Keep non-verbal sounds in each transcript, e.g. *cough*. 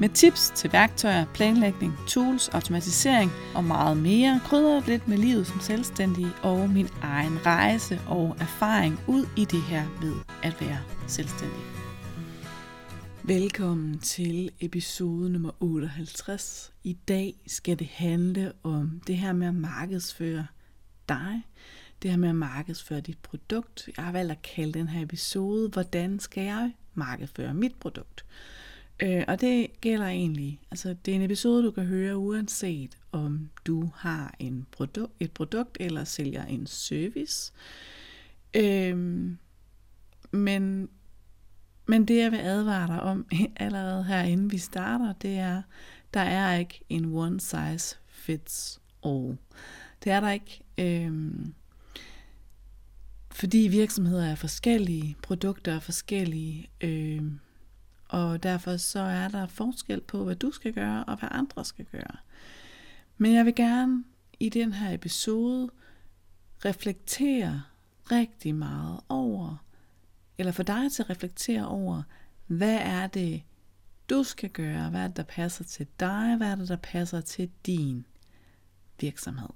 med tips til værktøjer, planlægning, tools, automatisering og meget mere. krydrer lidt med livet som selvstændig og min egen rejse og erfaring ud i det her med at være selvstændig. Velkommen til episode nummer 58. I dag skal det handle om det her med at markedsføre dig. Det her med at markedsføre dit produkt. Jeg har valgt at kalde den her episode, hvordan skal jeg markedsføre mit produkt? Øh, og det gælder egentlig, altså det er en episode, du kan høre uanset om du har en produkt, et produkt eller sælger en service. Øh, men, men det jeg vil advare dig om *laughs* allerede her inden vi starter, det er, der er ikke en one size fits all. Det er der ikke. Øh, fordi virksomheder er forskellige, produkter er forskellige, øh, og derfor så er der forskel på, hvad du skal gøre og hvad andre skal gøre. Men jeg vil gerne i den her episode reflektere rigtig meget over, eller få dig til at reflektere over, hvad er det, du skal gøre, hvad er det, der passer til dig, hvad er det, der passer til din virksomhed.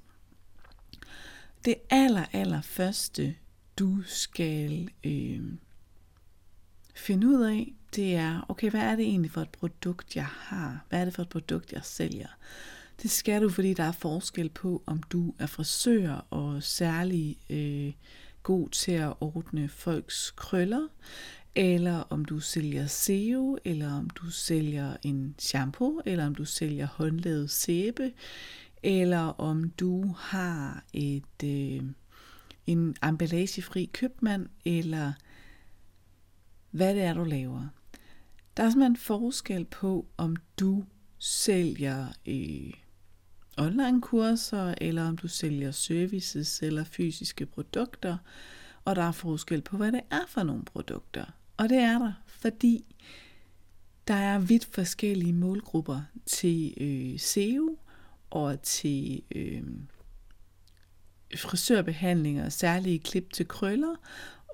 Det aller, aller første, du skal øh, finde ud af, det er, okay, hvad er det egentlig for et produkt, jeg har? Hvad er det for et produkt, jeg sælger? Det skal du, fordi der er forskel på, om du er frisør og særlig øh, god til at ordne folks krøller, eller om du sælger SEO, eller om du sælger en shampoo, eller om du sælger håndlavet sæbe, eller om du har et øh, en emballagefri købmand, eller hvad det er, du laver. Der er simpelthen forskel på, om du sælger øh, online-kurser, eller om du sælger services eller fysiske produkter, og der er forskel på, hvad det er for nogle produkter. Og det er der, fordi der er vidt forskellige målgrupper til øh, SEO og til øh, frisørbehandlinger, særlige klip til krøller,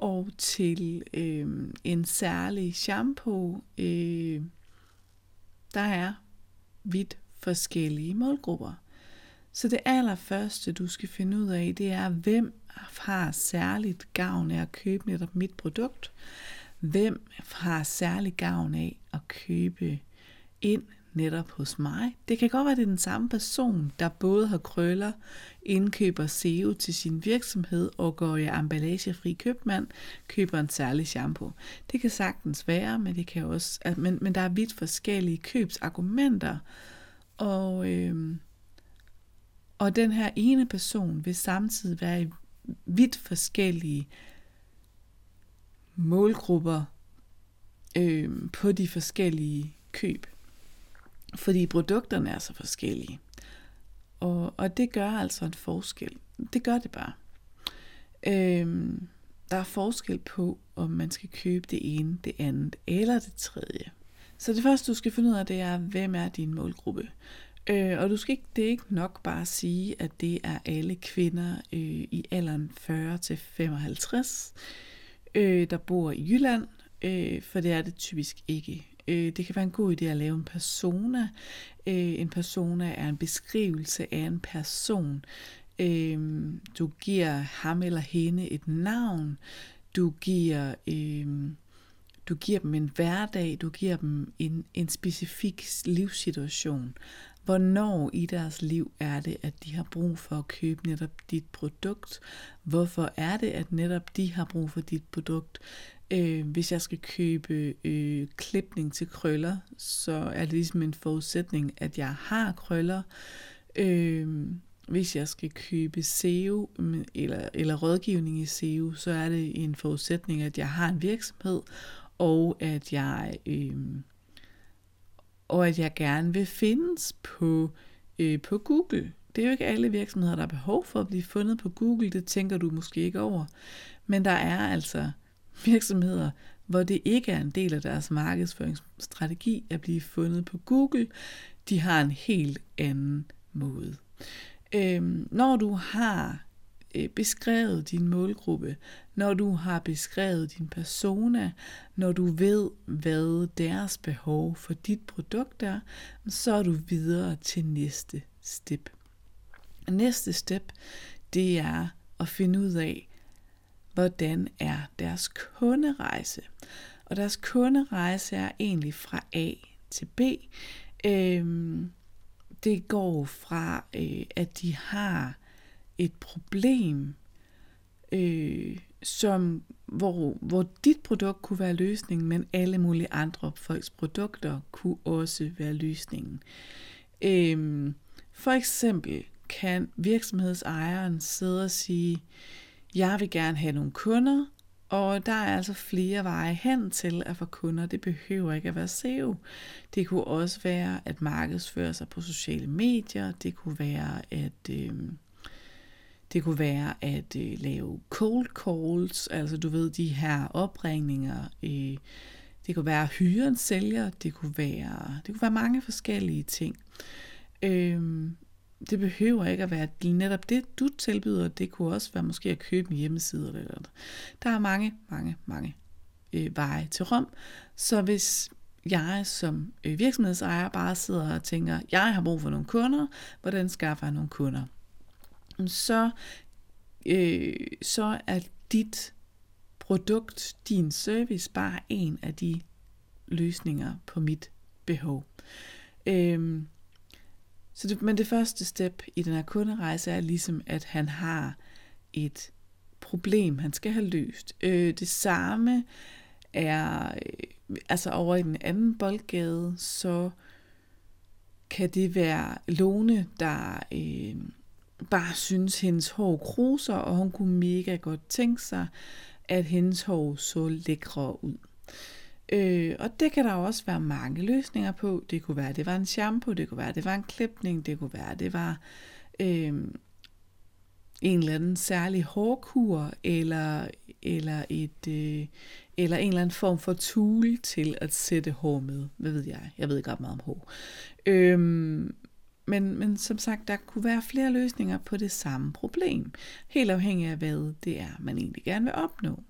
og til øh, en særlig shampoo. Øh, der er vidt forskellige målgrupper. Så det allerførste, du skal finde ud af, det er, hvem har særligt gavn af at købe netop mit produkt? Hvem har særlig gavn af at købe ind netop hos mig. Det kan godt være, at det er den samme person, der både har krøller, indkøber SEO til sin virksomhed og går i emballagefri købmand, køber en særlig shampoo. Det kan sagtens være, men, det kan også, at, men, men der er vidt forskellige købsargumenter, og, øh, og den her ene person vil samtidig være i vidt forskellige målgrupper øh, på de forskellige køb fordi produkterne er så forskellige. Og, og det gør altså en forskel. Det gør det bare. Øhm, der er forskel på, om man skal købe det ene, det andet eller det tredje. Så det første, du skal finde ud af, det er, hvem er din målgruppe? Øh, og du skal ikke, det er ikke nok bare at sige, at det er alle kvinder øh, i alderen 40-55, øh, der bor i Jylland, øh, for det er det typisk ikke. Øh, det kan være en god idé at lave en persona. Øh, en persona er en beskrivelse af en person. Øh, du giver ham eller hende et navn. Du giver... Øh, du giver dem en hverdag, du giver dem en, en specifik livssituation. Hvornår i deres liv er det, at de har brug for at købe netop dit produkt? Hvorfor er det, at netop de har brug for dit produkt? Øh, hvis jeg skal købe øh, klipning til krøller, så er det ligesom en forudsætning, at jeg har krøller. Øh, hvis jeg skal købe SEO eller, eller rådgivning i SEO, så er det en forudsætning, at jeg har en virksomhed, og at jeg øh, og at jeg gerne vil findes på, øh, på Google. Det er jo ikke alle virksomheder, der har behov for at blive fundet på Google. Det tænker du måske ikke over. Men der er altså virksomheder, hvor det ikke er en del af deres markedsføringsstrategi at blive fundet på Google. De har en helt anden måde. Øhm, når du har øh, beskrevet din målgruppe, når du har beskrevet din persona, når du ved, hvad deres behov for dit produkt er, så er du videre til næste step. Næste step, det er at finde ud af, hvordan er deres kunderejse. Og deres kunderejse er egentlig fra A til B. Øhm, det går fra, øh, at de har et problem, øh, som, hvor, hvor dit produkt kunne være løsningen, men alle mulige andre folks produkter kunne også være løsningen. Øhm, for eksempel kan virksomhedsejeren sidde og sige, jeg vil gerne have nogle kunder, og der er altså flere veje hen til at få kunder. Det behøver ikke at være SEO. Det kunne også være at markedsføre sig på sociale medier. Det kunne være at øh, det kunne være at øh, lave cold calls, altså du ved de her opringninger. Øh, det kunne være at hyre en sælger. Det kunne være det kunne være mange forskellige ting. Øh, det behøver ikke at være netop det, du tilbyder. Det kunne også være måske at købe en hjemmeside eller noget. Der er mange, mange, mange øh, veje til Rom. Så hvis jeg som øh, virksomhedsejer bare sidder og tænker, jeg har brug for nogle kunder, hvordan skaffer jeg nogle kunder? Så, øh, så er dit produkt, din service, bare en af de løsninger på mit behov. Øh, så det, men det første step i den her kunderejse er ligesom, at han har et problem, han skal have løst. Øh, det samme er, øh, altså over i den anden boldgade, så kan det være Lone, der øh, bare synes, hendes hår kruser, og hun kunne mega godt tænke sig, at hendes hår så lækre ud. Øh, og det kan der også være mange løsninger på. Det kunne være, at det var en shampoo, det kunne være, at det var en klipning, det kunne være, at det var øh, en eller anden særlig hårkur, eller, eller, et, øh, eller en eller anden form for tool til at sætte hår med. Hvad ved jeg? Jeg ved ikke ret meget om hår. Øh, men, men som sagt, der kunne være flere løsninger på det samme problem. Helt afhængig af, hvad det er, man egentlig gerne vil opnå.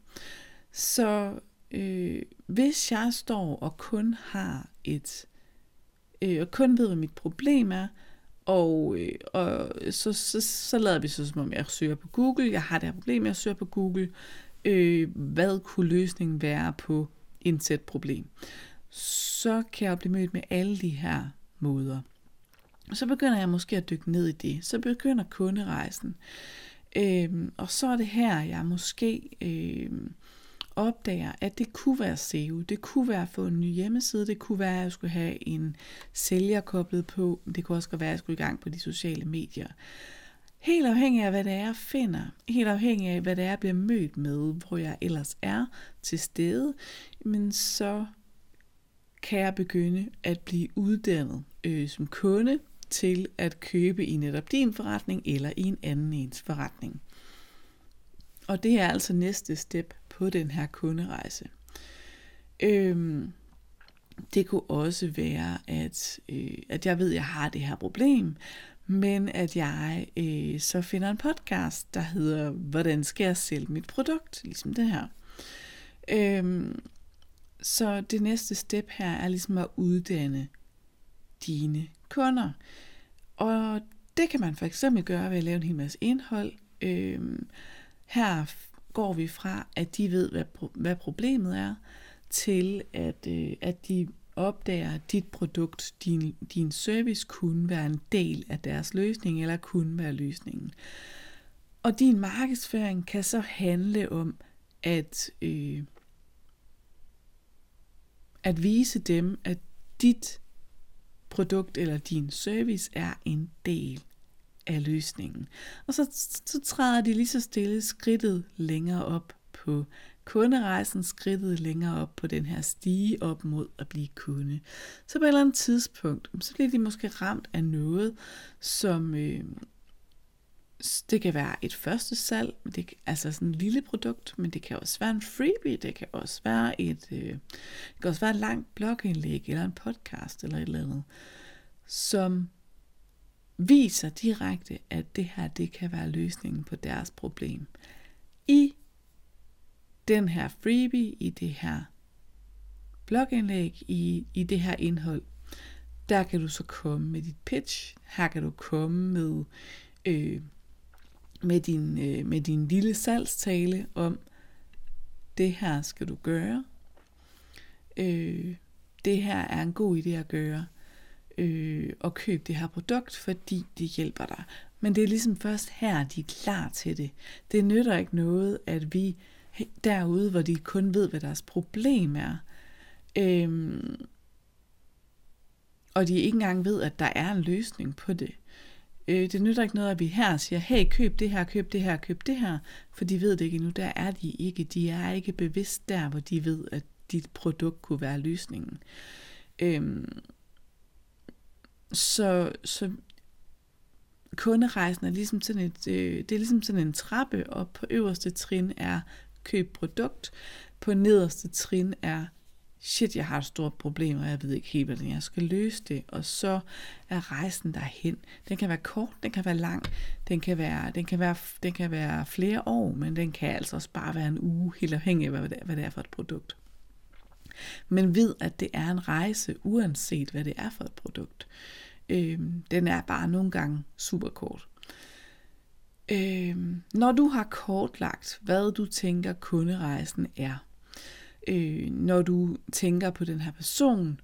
Så øh, hvis jeg står og kun har et, øh, og kun ved, hvad mit problem er, og, øh, og så, så, så lader vi så, som om jeg søger på Google, jeg har det her problem, jeg søger på Google, øh, hvad kunne løsningen være på indsæt problem? Så kan jeg blive mødt med alle de her måder. Så begynder jeg måske at dykke ned i det. Så begynder kunderejsen. Øh, og så er det her, jeg måske øh, opdager, at det kunne være SEO, det kunne være at få en ny hjemmeside, det kunne være, at jeg skulle have en sælger koblet på, det kunne også være, at jeg skulle i gang på de sociale medier. Helt afhængig af, hvad det er, jeg finder, helt afhængig af, hvad det er, jeg bliver mødt med, hvor jeg ellers er til stede, men så kan jeg begynde at blive uddannet øh, som kunde til at købe i netop din forretning eller i en anden ens forretning. Og det er altså næste step på den her kunderejse. Øhm, det kunne også være, at, øh, at jeg ved, at jeg har det her problem, men at jeg øh, så finder en podcast, der hedder, hvordan skal jeg sælge mit produkt, ligesom det her. Øhm, så det næste step her er ligesom at uddanne dine kunder. Og det kan man for eksempel gøre ved at lave en hel masse indhold. Øhm, her går vi fra, at de ved, hvad, hvad problemet er, til at, øh, at de opdager, at dit produkt, din, din service kunne være en del af deres løsning, eller kunne være løsningen. Og din markedsføring kan så handle om at, øh, at vise dem, at dit produkt eller din service er en del er løsningen. Og så, så træder de lige så stille skridtet længere op på kunderejsen, skridtet længere op på den her stige op mod at blive kunde. Så på et eller andet tidspunkt, så bliver de måske ramt af noget, som, øh, det kan være et første salg, det, altså sådan et lille produkt, men det kan også være en freebie, det kan også være et, øh, det kan også være et langt blogindlæg, eller en podcast, eller et eller andet, som viser direkte, at det her, det kan være løsningen på deres problem. I den her freebie, i det her blogindlæg, i, i det her indhold, der kan du så komme med dit pitch, her kan du komme med øh, med din, øh, med din lille salgstale om, det her skal du gøre. Øh, det her er en god idé at gøre. Øh, og køb det her produkt, fordi det hjælper dig. Men det er ligesom først her, de er klar til det. Det nytter ikke noget, at vi derude, hvor de kun ved, hvad deres problem er, øh, og de ikke engang ved, at der er en løsning på det. Øh, det nytter ikke noget, at vi her siger, hey, køb det her, køb det her, køb det her, for de ved det ikke endnu. Der er de ikke. De er ikke bevidst der, hvor de ved, at dit produkt kunne være løsningen. Øhm, så, så kunderejsen er ligesom sådan et, øh, det er ligesom sådan en trappe, og på øverste trin er køb produkt, på nederste trin er shit, jeg har et stort problem, og jeg ved ikke helt, hvordan jeg skal løse det. Og så er rejsen derhen. Den kan være kort, den kan være lang, den kan være, den kan være, den kan være flere år, men den kan altså også bare være en uge, helt afhængig af, hvad det, er, hvad det er for et produkt. Men ved, at det er en rejse, uanset hvad det er for et produkt. Øh, den er bare nogle gange super kort. Øh, når du har kortlagt, hvad du tænker kunderejsen er, øh, når du tænker på den her person,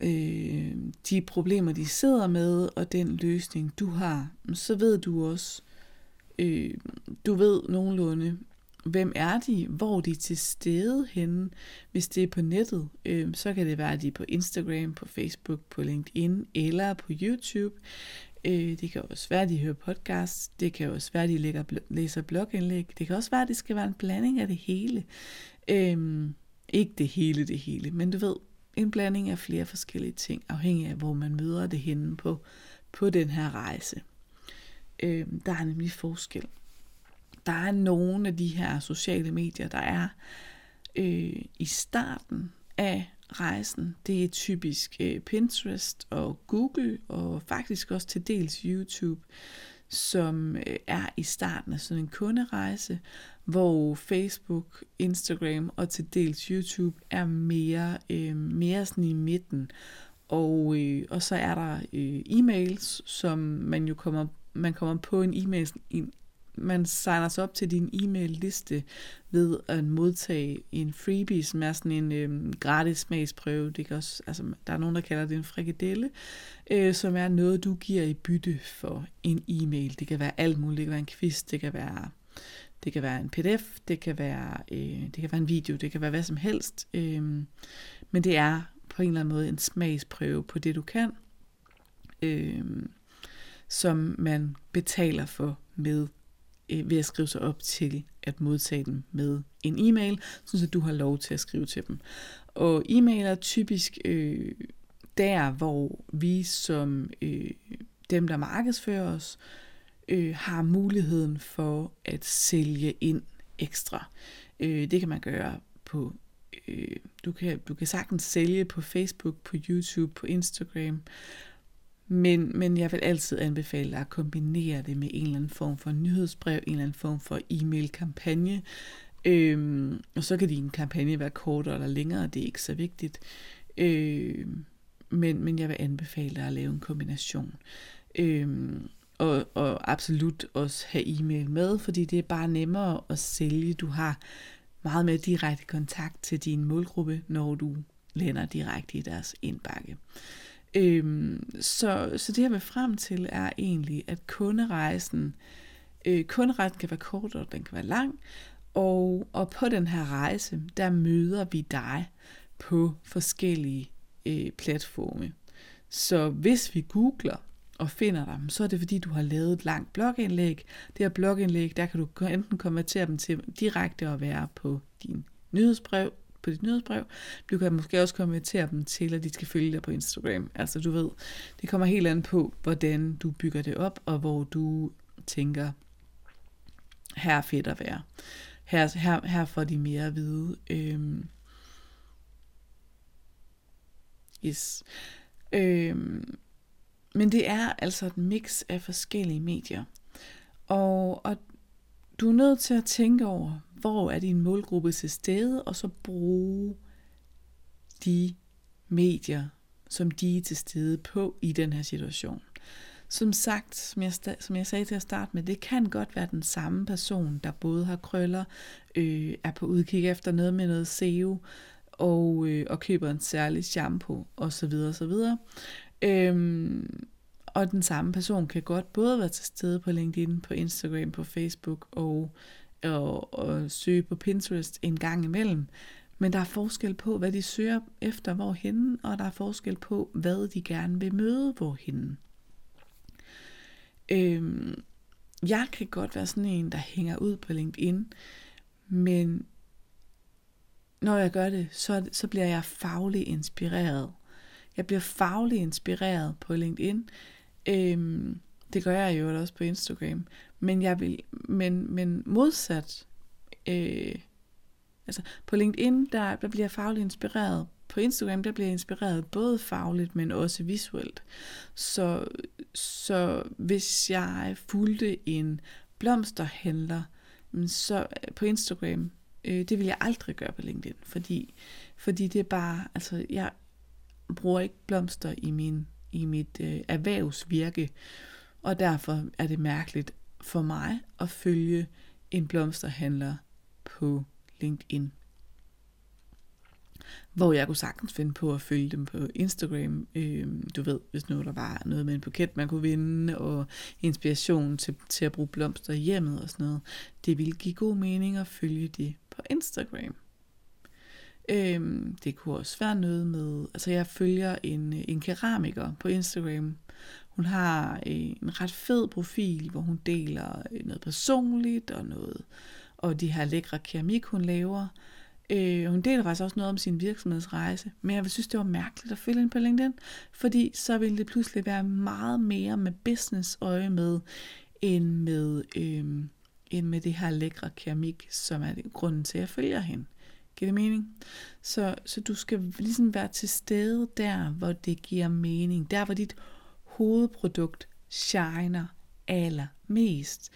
øh, de problemer, de sidder med, og den løsning, du har, så ved du også, øh, du ved nogenlunde, hvem er de, hvor de er til stede henne. Hvis det er på nettet, øh, så kan det være, at de er på Instagram, på Facebook, på LinkedIn eller på YouTube. Øh, det kan også være, at de hører podcast. Det kan også være, at de lægger, læser blogindlæg. Det kan også være, at det skal være en blanding af det hele. Øh, ikke det hele, det hele, men du ved, en blanding af flere forskellige ting, afhængig af, hvor man møder det henne på, på den her rejse. Øh, der er nemlig forskel. Der er nogle af de her sociale medier, der er øh, i starten af rejsen. Det er typisk øh, Pinterest og Google, og faktisk også til dels YouTube, som øh, er i starten af sådan en kunderejse, hvor Facebook, Instagram og til dels YouTube er mere, øh, mere sådan i midten. Og, øh, og så er der øh, e-mails, som man jo kommer, man kommer på en e-mail, en, man signer sig op til din e-mail-liste ved at modtage en freebie, som er sådan en øhm, gratis smagsprøve. Det kan også, altså, der er nogen, der kalder det en frikadelle, øh, som er noget, du giver i bytte for en e-mail. Det kan være alt muligt. Det kan være en quiz, det kan være det kan være en pdf, det kan være, øh, det kan være en video, det kan være hvad som helst. Øh, men det er på en eller anden måde en smagsprøve på det, du kan, øh, som man betaler for med Øh, ved at skrive sig op til at modtage dem med en e-mail, så du har lov til at skrive til dem. Og e-mail er typisk øh, der, hvor vi som øh, dem, der markedsfører os, øh, har muligheden for at sælge ind ekstra. Øh, det kan man gøre på øh, du, kan, du kan sagtens sælge på Facebook, på YouTube, på Instagram, men, men jeg vil altid anbefale at kombinere det med en eller anden form for nyhedsbrev, en eller anden form for e-mail-kampagne. Øhm, og så kan din kampagne være kortere eller længere, det er ikke så vigtigt. Øhm, men, men jeg vil anbefale dig at lave en kombination. Øhm, og, og absolut også have e-mail med, fordi det er bare nemmere at sælge. Du har meget mere direkte kontakt til din målgruppe, når du lander direkte i deres indbakke. Øhm, så, så det jeg vil frem til er egentlig, at kunderejsen, øh, kunderejsen kan være kort, og den kan være lang, og, og på den her rejse, der møder vi dig på forskellige øh, platforme. Så hvis vi googler og finder dem, så er det fordi, du har lavet et langt blogindlæg. Det her blogindlæg, der kan du enten konvertere dem til direkte at være på din nyhedsbrev, på dit nyhedsbrev. Du kan måske også konvertere dem til, at de skal følge dig på Instagram. Altså du ved, det kommer helt an på, hvordan du bygger det op, og hvor du tænker, her er fedt at være. Her, her, her får de mere at vide. Øhm, yes. Øhm, men det er altså et mix af forskellige medier. Og, og du er nødt til at tænke over, hvor er din målgruppe til stede, og så bruge de medier, som de er til stede på i den her situation. Som sagt, som jeg, som jeg sagde til at starte med, det kan godt være den samme person, der både har krøller, øh, er på udkig efter noget med noget SEO, og, øh, og køber en særlig shampoo, osv. osv. Øhm, og den samme person kan godt både være til stede på LinkedIn, på Instagram, på Facebook og, og, og søge på Pinterest en gang imellem. Men der er forskel på, hvad de søger efter hvorhen, og der er forskel på, hvad de gerne vil møde hvorhen. Øhm, jeg kan godt være sådan en, der hænger ud på LinkedIn, men når jeg gør det, så, så bliver jeg fagligt inspireret. Jeg bliver fagligt inspireret på LinkedIn. Øhm, det gør jeg jo også på Instagram. Men jeg vil, men, men modsat, øh, altså på LinkedIn, der, der bliver jeg fagligt inspireret. På Instagram, der bliver jeg inspireret både fagligt, men også visuelt. Så, så hvis jeg fulgte en blomsterhandler, mm, så øh, på Instagram, øh, det vil jeg aldrig gøre på LinkedIn, fordi, fordi det er bare, altså jeg bruger ikke blomster i min i mit øh, erhvervsvirke, og derfor er det mærkeligt for mig at følge en blomsterhandler på LinkedIn. Hvor jeg kunne sagtens finde på at følge dem på Instagram. Øh, du ved, hvis nu der var noget med en buket, man kunne vinde, og inspiration til, til at bruge blomster i hjemmet og sådan noget. Det ville give god mening at følge det på Instagram. Øhm, det kunne også være noget med, altså jeg følger en, en keramiker på Instagram. Hun har øh, en ret fed profil, hvor hun deler øh, noget personligt og noget, og de her lækre keramik, hun laver. Øh, hun deler faktisk også noget om sin virksomhedsrejse, men jeg synes, det var mærkeligt at følge hende på LinkedIn, fordi så ville det pludselig være meget mere med business øje med, end med, øh, end med det her lækre keramik, som er grunden til, at jeg følger hende. Giver det mening? Så, så du skal ligesom være til stede der, hvor det giver mening. Der, hvor dit hovedprodukt shiner allermest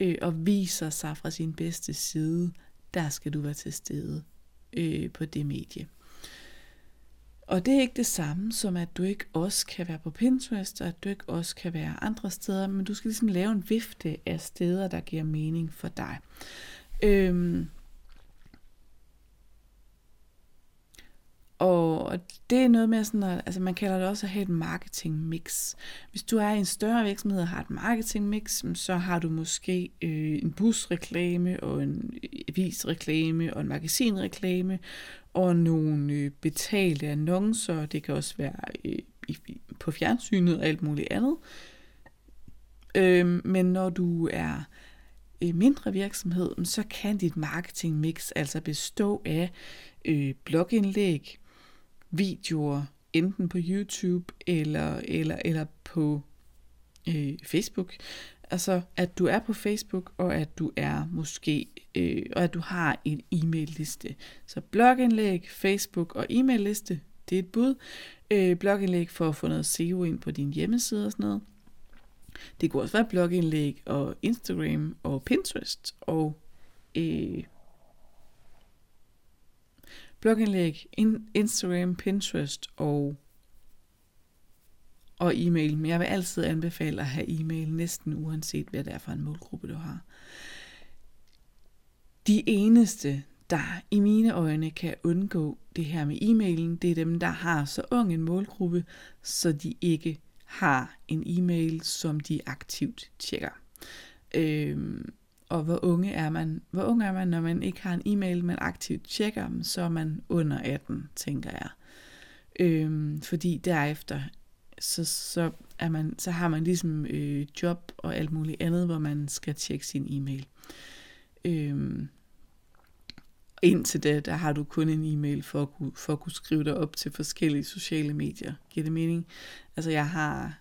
øh, og viser sig fra sin bedste side. Der skal du være til stede øh, på det medie. Og det er ikke det samme som, at du ikke også kan være på Pinterest, og at du ikke også kan være andre steder, men du skal ligesom lave en vifte af steder, der giver mening for dig. Øhm, Og det er noget med sådan, at, altså man kalder det også at have et marketing mix. Hvis du er i en større virksomhed og har et marketing mix, så har du måske øh, en busreklame og en øh, avisreklame og en magasinreklame og nogle øh, betalte annoncer. Det kan også være øh, i, på fjernsynet og alt muligt andet. Øh, men når du er øh, mindre virksomhed, så kan dit marketing mix altså bestå af øh, blogindlæg, videoer, enten på YouTube eller, eller, eller på øh, Facebook. Altså, at du er på Facebook, og at du er måske, øh, og at du har en e-mail-liste. Så blogindlæg, Facebook og e-mail-liste, det er et bud. Øh, blogindlæg for at få noget SEO ind på din hjemmeside og sådan noget. Det kunne også være blogindlæg og Instagram og Pinterest og øh, blogindlæg, Instagram, Pinterest og, og e-mail. Men jeg vil altid anbefale at have e-mail, næsten uanset hvad det er for en målgruppe, du har. De eneste, der i mine øjne kan undgå det her med e-mailen, det er dem, der har så ung en målgruppe, så de ikke har en e-mail, som de aktivt tjekker. Øhm, og hvor unge er man? Hvor ung er man, når man ikke har en e-mail, man aktivt tjekker dem, så er man under 18, tænker jeg. Øhm, fordi derefter, så, så, er man, så har man ligesom øh, job og alt muligt andet, hvor man skal tjekke sin e-mail. Øhm, indtil da, der har du kun en e-mail for at, kunne, for at kunne skrive dig op til forskellige sociale medier. Giver det mening? Altså jeg har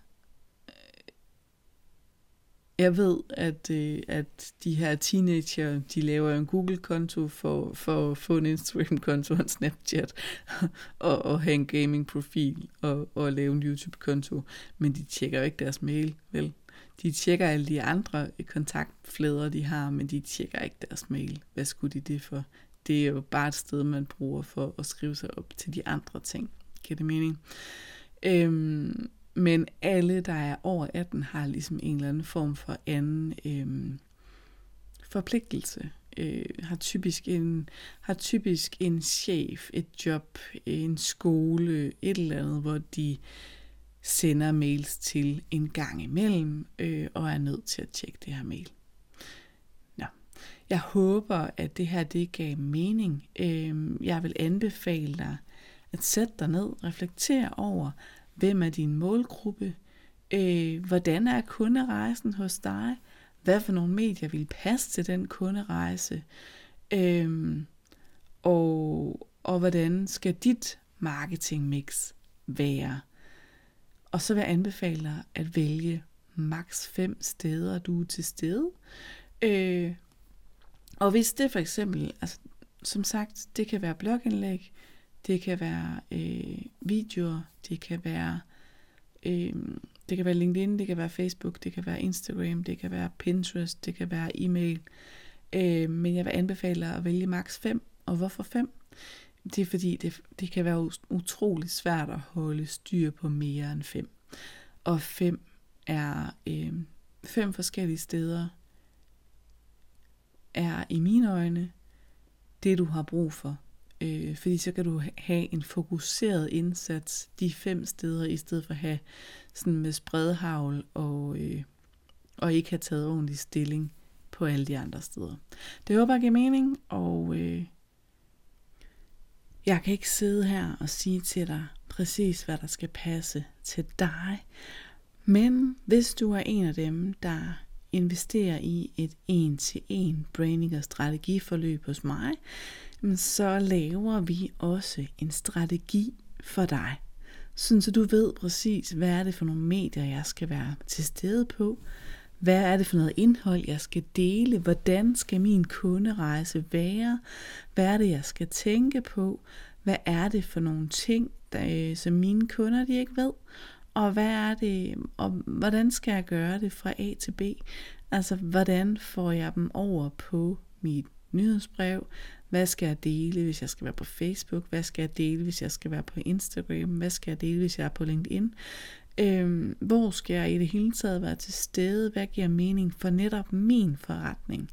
jeg ved, at, øh, at de her teenager, de laver en Google-konto for, for at få en Instagram-konto og en Snapchat, *laughs* og, og have en gaming-profil og, og lave en YouTube-konto, men de tjekker jo ikke deres mail, vel? De tjekker alle de andre kontaktflader, de har, men de tjekker ikke deres mail. Hvad skulle de det for? Det er jo bare et sted, man bruger for at skrive sig op til de andre ting. Giver det mening? Øhm, men alle, der er over 18, har ligesom en eller anden form for anden øh, forpligtelse. Øh, har, typisk en, har typisk en chef, et job, en skole, et eller andet, hvor de sender mails til en gang imellem, øh, og er nødt til at tjekke det her mail. Nå. Jeg håber, at det her det gav mening. Øh, jeg vil anbefale dig at sætte dig ned, reflektere over, hvem er din målgruppe, øh, hvordan er kunderejsen hos dig, hvad for nogle medier vil passe til den kunderejse, øh, og, og hvordan skal dit marketingmix være. Og så vil jeg anbefale dig at vælge maks 5 steder, du er til stede. Øh, og hvis det for eksempel, altså, som sagt, det kan være blogindlæg, det kan være øh, videoer, det kan være øh, det kan være LinkedIn, det kan være Facebook, det kan være Instagram, det kan være Pinterest, det kan være e-mail. Øh, men jeg vil anbefale at vælge maks 5. Og hvorfor 5? Det er fordi, det, det kan være utrolig svært at holde styr på mere end 5. Og 5 er øh, fem forskellige steder, er i mine øjne det, du har brug for Øh, fordi så kan du have en fokuseret indsats de fem steder, i stedet for at have sådan med spredhavl og, øh, og ikke have taget ordentlig stilling på alle de andre steder. Det håber jeg giver mening, og øh, jeg kan ikke sidde her og sige til dig præcis, hvad der skal passe til dig. Men hvis du er en af dem, der investerer i et en-til-en branding og strategiforløb hos mig, så laver vi også en strategi for dig. Sådan så du ved præcis, hvad er det for nogle medier, jeg skal være til stede på. Hvad er det for noget indhold, jeg skal dele? Hvordan skal min kunderejse være? Hvad er det, jeg skal tænke på? Hvad er det for nogle ting, der, øh, som mine kunder de ikke ved? Og hvad er det, og hvordan skal jeg gøre det fra A til B? Altså, hvordan får jeg dem over på mit nyhedsbrev? Hvad skal jeg dele, hvis jeg skal være på Facebook? Hvad skal jeg dele, hvis jeg skal være på Instagram? Hvad skal jeg dele, hvis jeg er på LinkedIn? Øhm, hvor skal jeg i det hele taget være til stede? Hvad giver mening for netop min forretning?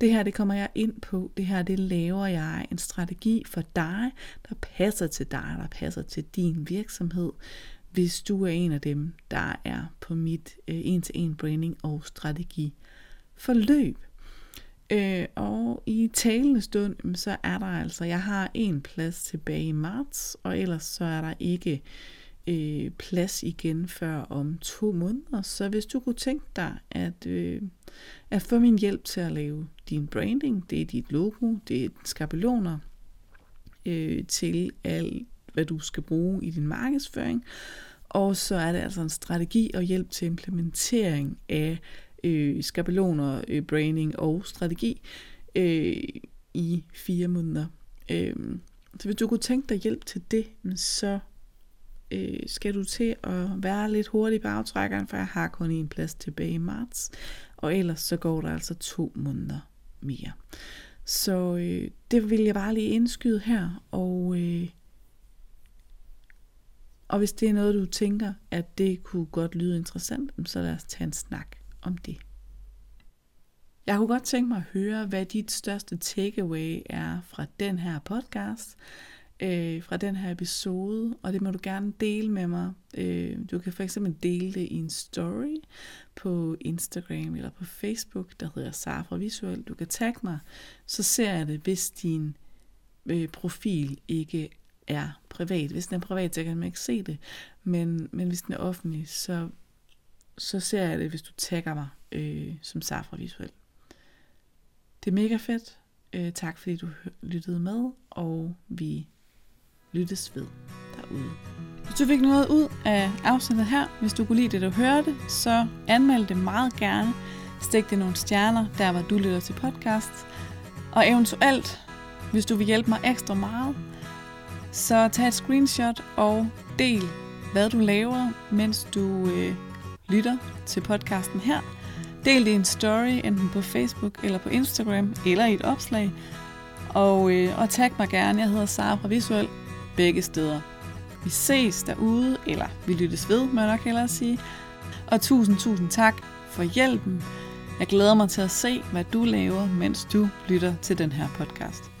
Det her, det kommer jeg ind på. Det her, det laver jeg en strategi for dig, der passer til dig, der passer til din virksomhed, hvis du er en af dem, der er på mit øh, en-til-en branding og strategi forløb. Øh, og i talende stund, så er der altså, jeg har en plads tilbage i marts, og ellers så er der ikke øh, plads igen før om to måneder. Så hvis du kunne tænke dig at, øh, at få min hjælp til at lave din branding, det er dit logo, det er skabeloner øh, til alt, hvad du skal bruge i din markedsføring, og så er det altså en strategi og hjælp til implementering af øh, skabeloner, øh, branding og strategi øh, i fire måneder. Øh, så hvis du kunne tænke dig hjælp til det, så øh, skal du til at være lidt hurtig på aftrækkeren, for jeg har kun en plads tilbage i marts, og ellers så går der altså to måneder mere. Så øh, det vil jeg bare lige indskyde her, og, øh, og hvis det er noget, du tænker, at det kunne godt lyde interessant, så lad os tage en snak om det. Jeg kunne godt tænke mig at høre, hvad dit største takeaway er fra den her podcast, øh, fra den her episode, og det må du gerne dele med mig. Øh, du kan for eksempel dele det i en story på Instagram eller på Facebook, der hedder Safra Visuel. Du kan tagge mig, så ser jeg det, hvis din øh, profil ikke er privat. Hvis den er privat, så kan man ikke se det, men, men hvis den er offentlig, så så ser jeg det, hvis du tagger mig øh, som Safra Visuel. Det er mega fedt. Øh, tak fordi du lyttede med, og vi lyttes ved derude. Hvis du fik noget ud af afsnittet her, hvis du kunne lide det, du hørte, så anmeld det meget gerne Stik det nogle stjerner, der hvor du lytter til podcast. Og eventuelt, hvis du vil hjælpe mig ekstra meget, så tag et screenshot og del, hvad du laver, mens du øh, lytter til podcasten her. Del det i en story, enten på Facebook eller på Instagram, eller i et opslag. Og, øh, og tag mig gerne, jeg hedder Sara fra Visuel, begge steder. Vi ses derude, eller vi lyttes ved, må jeg nok hellere sige. Og tusind, tusind tak for hjælpen. Jeg glæder mig til at se, hvad du laver, mens du lytter til den her podcast.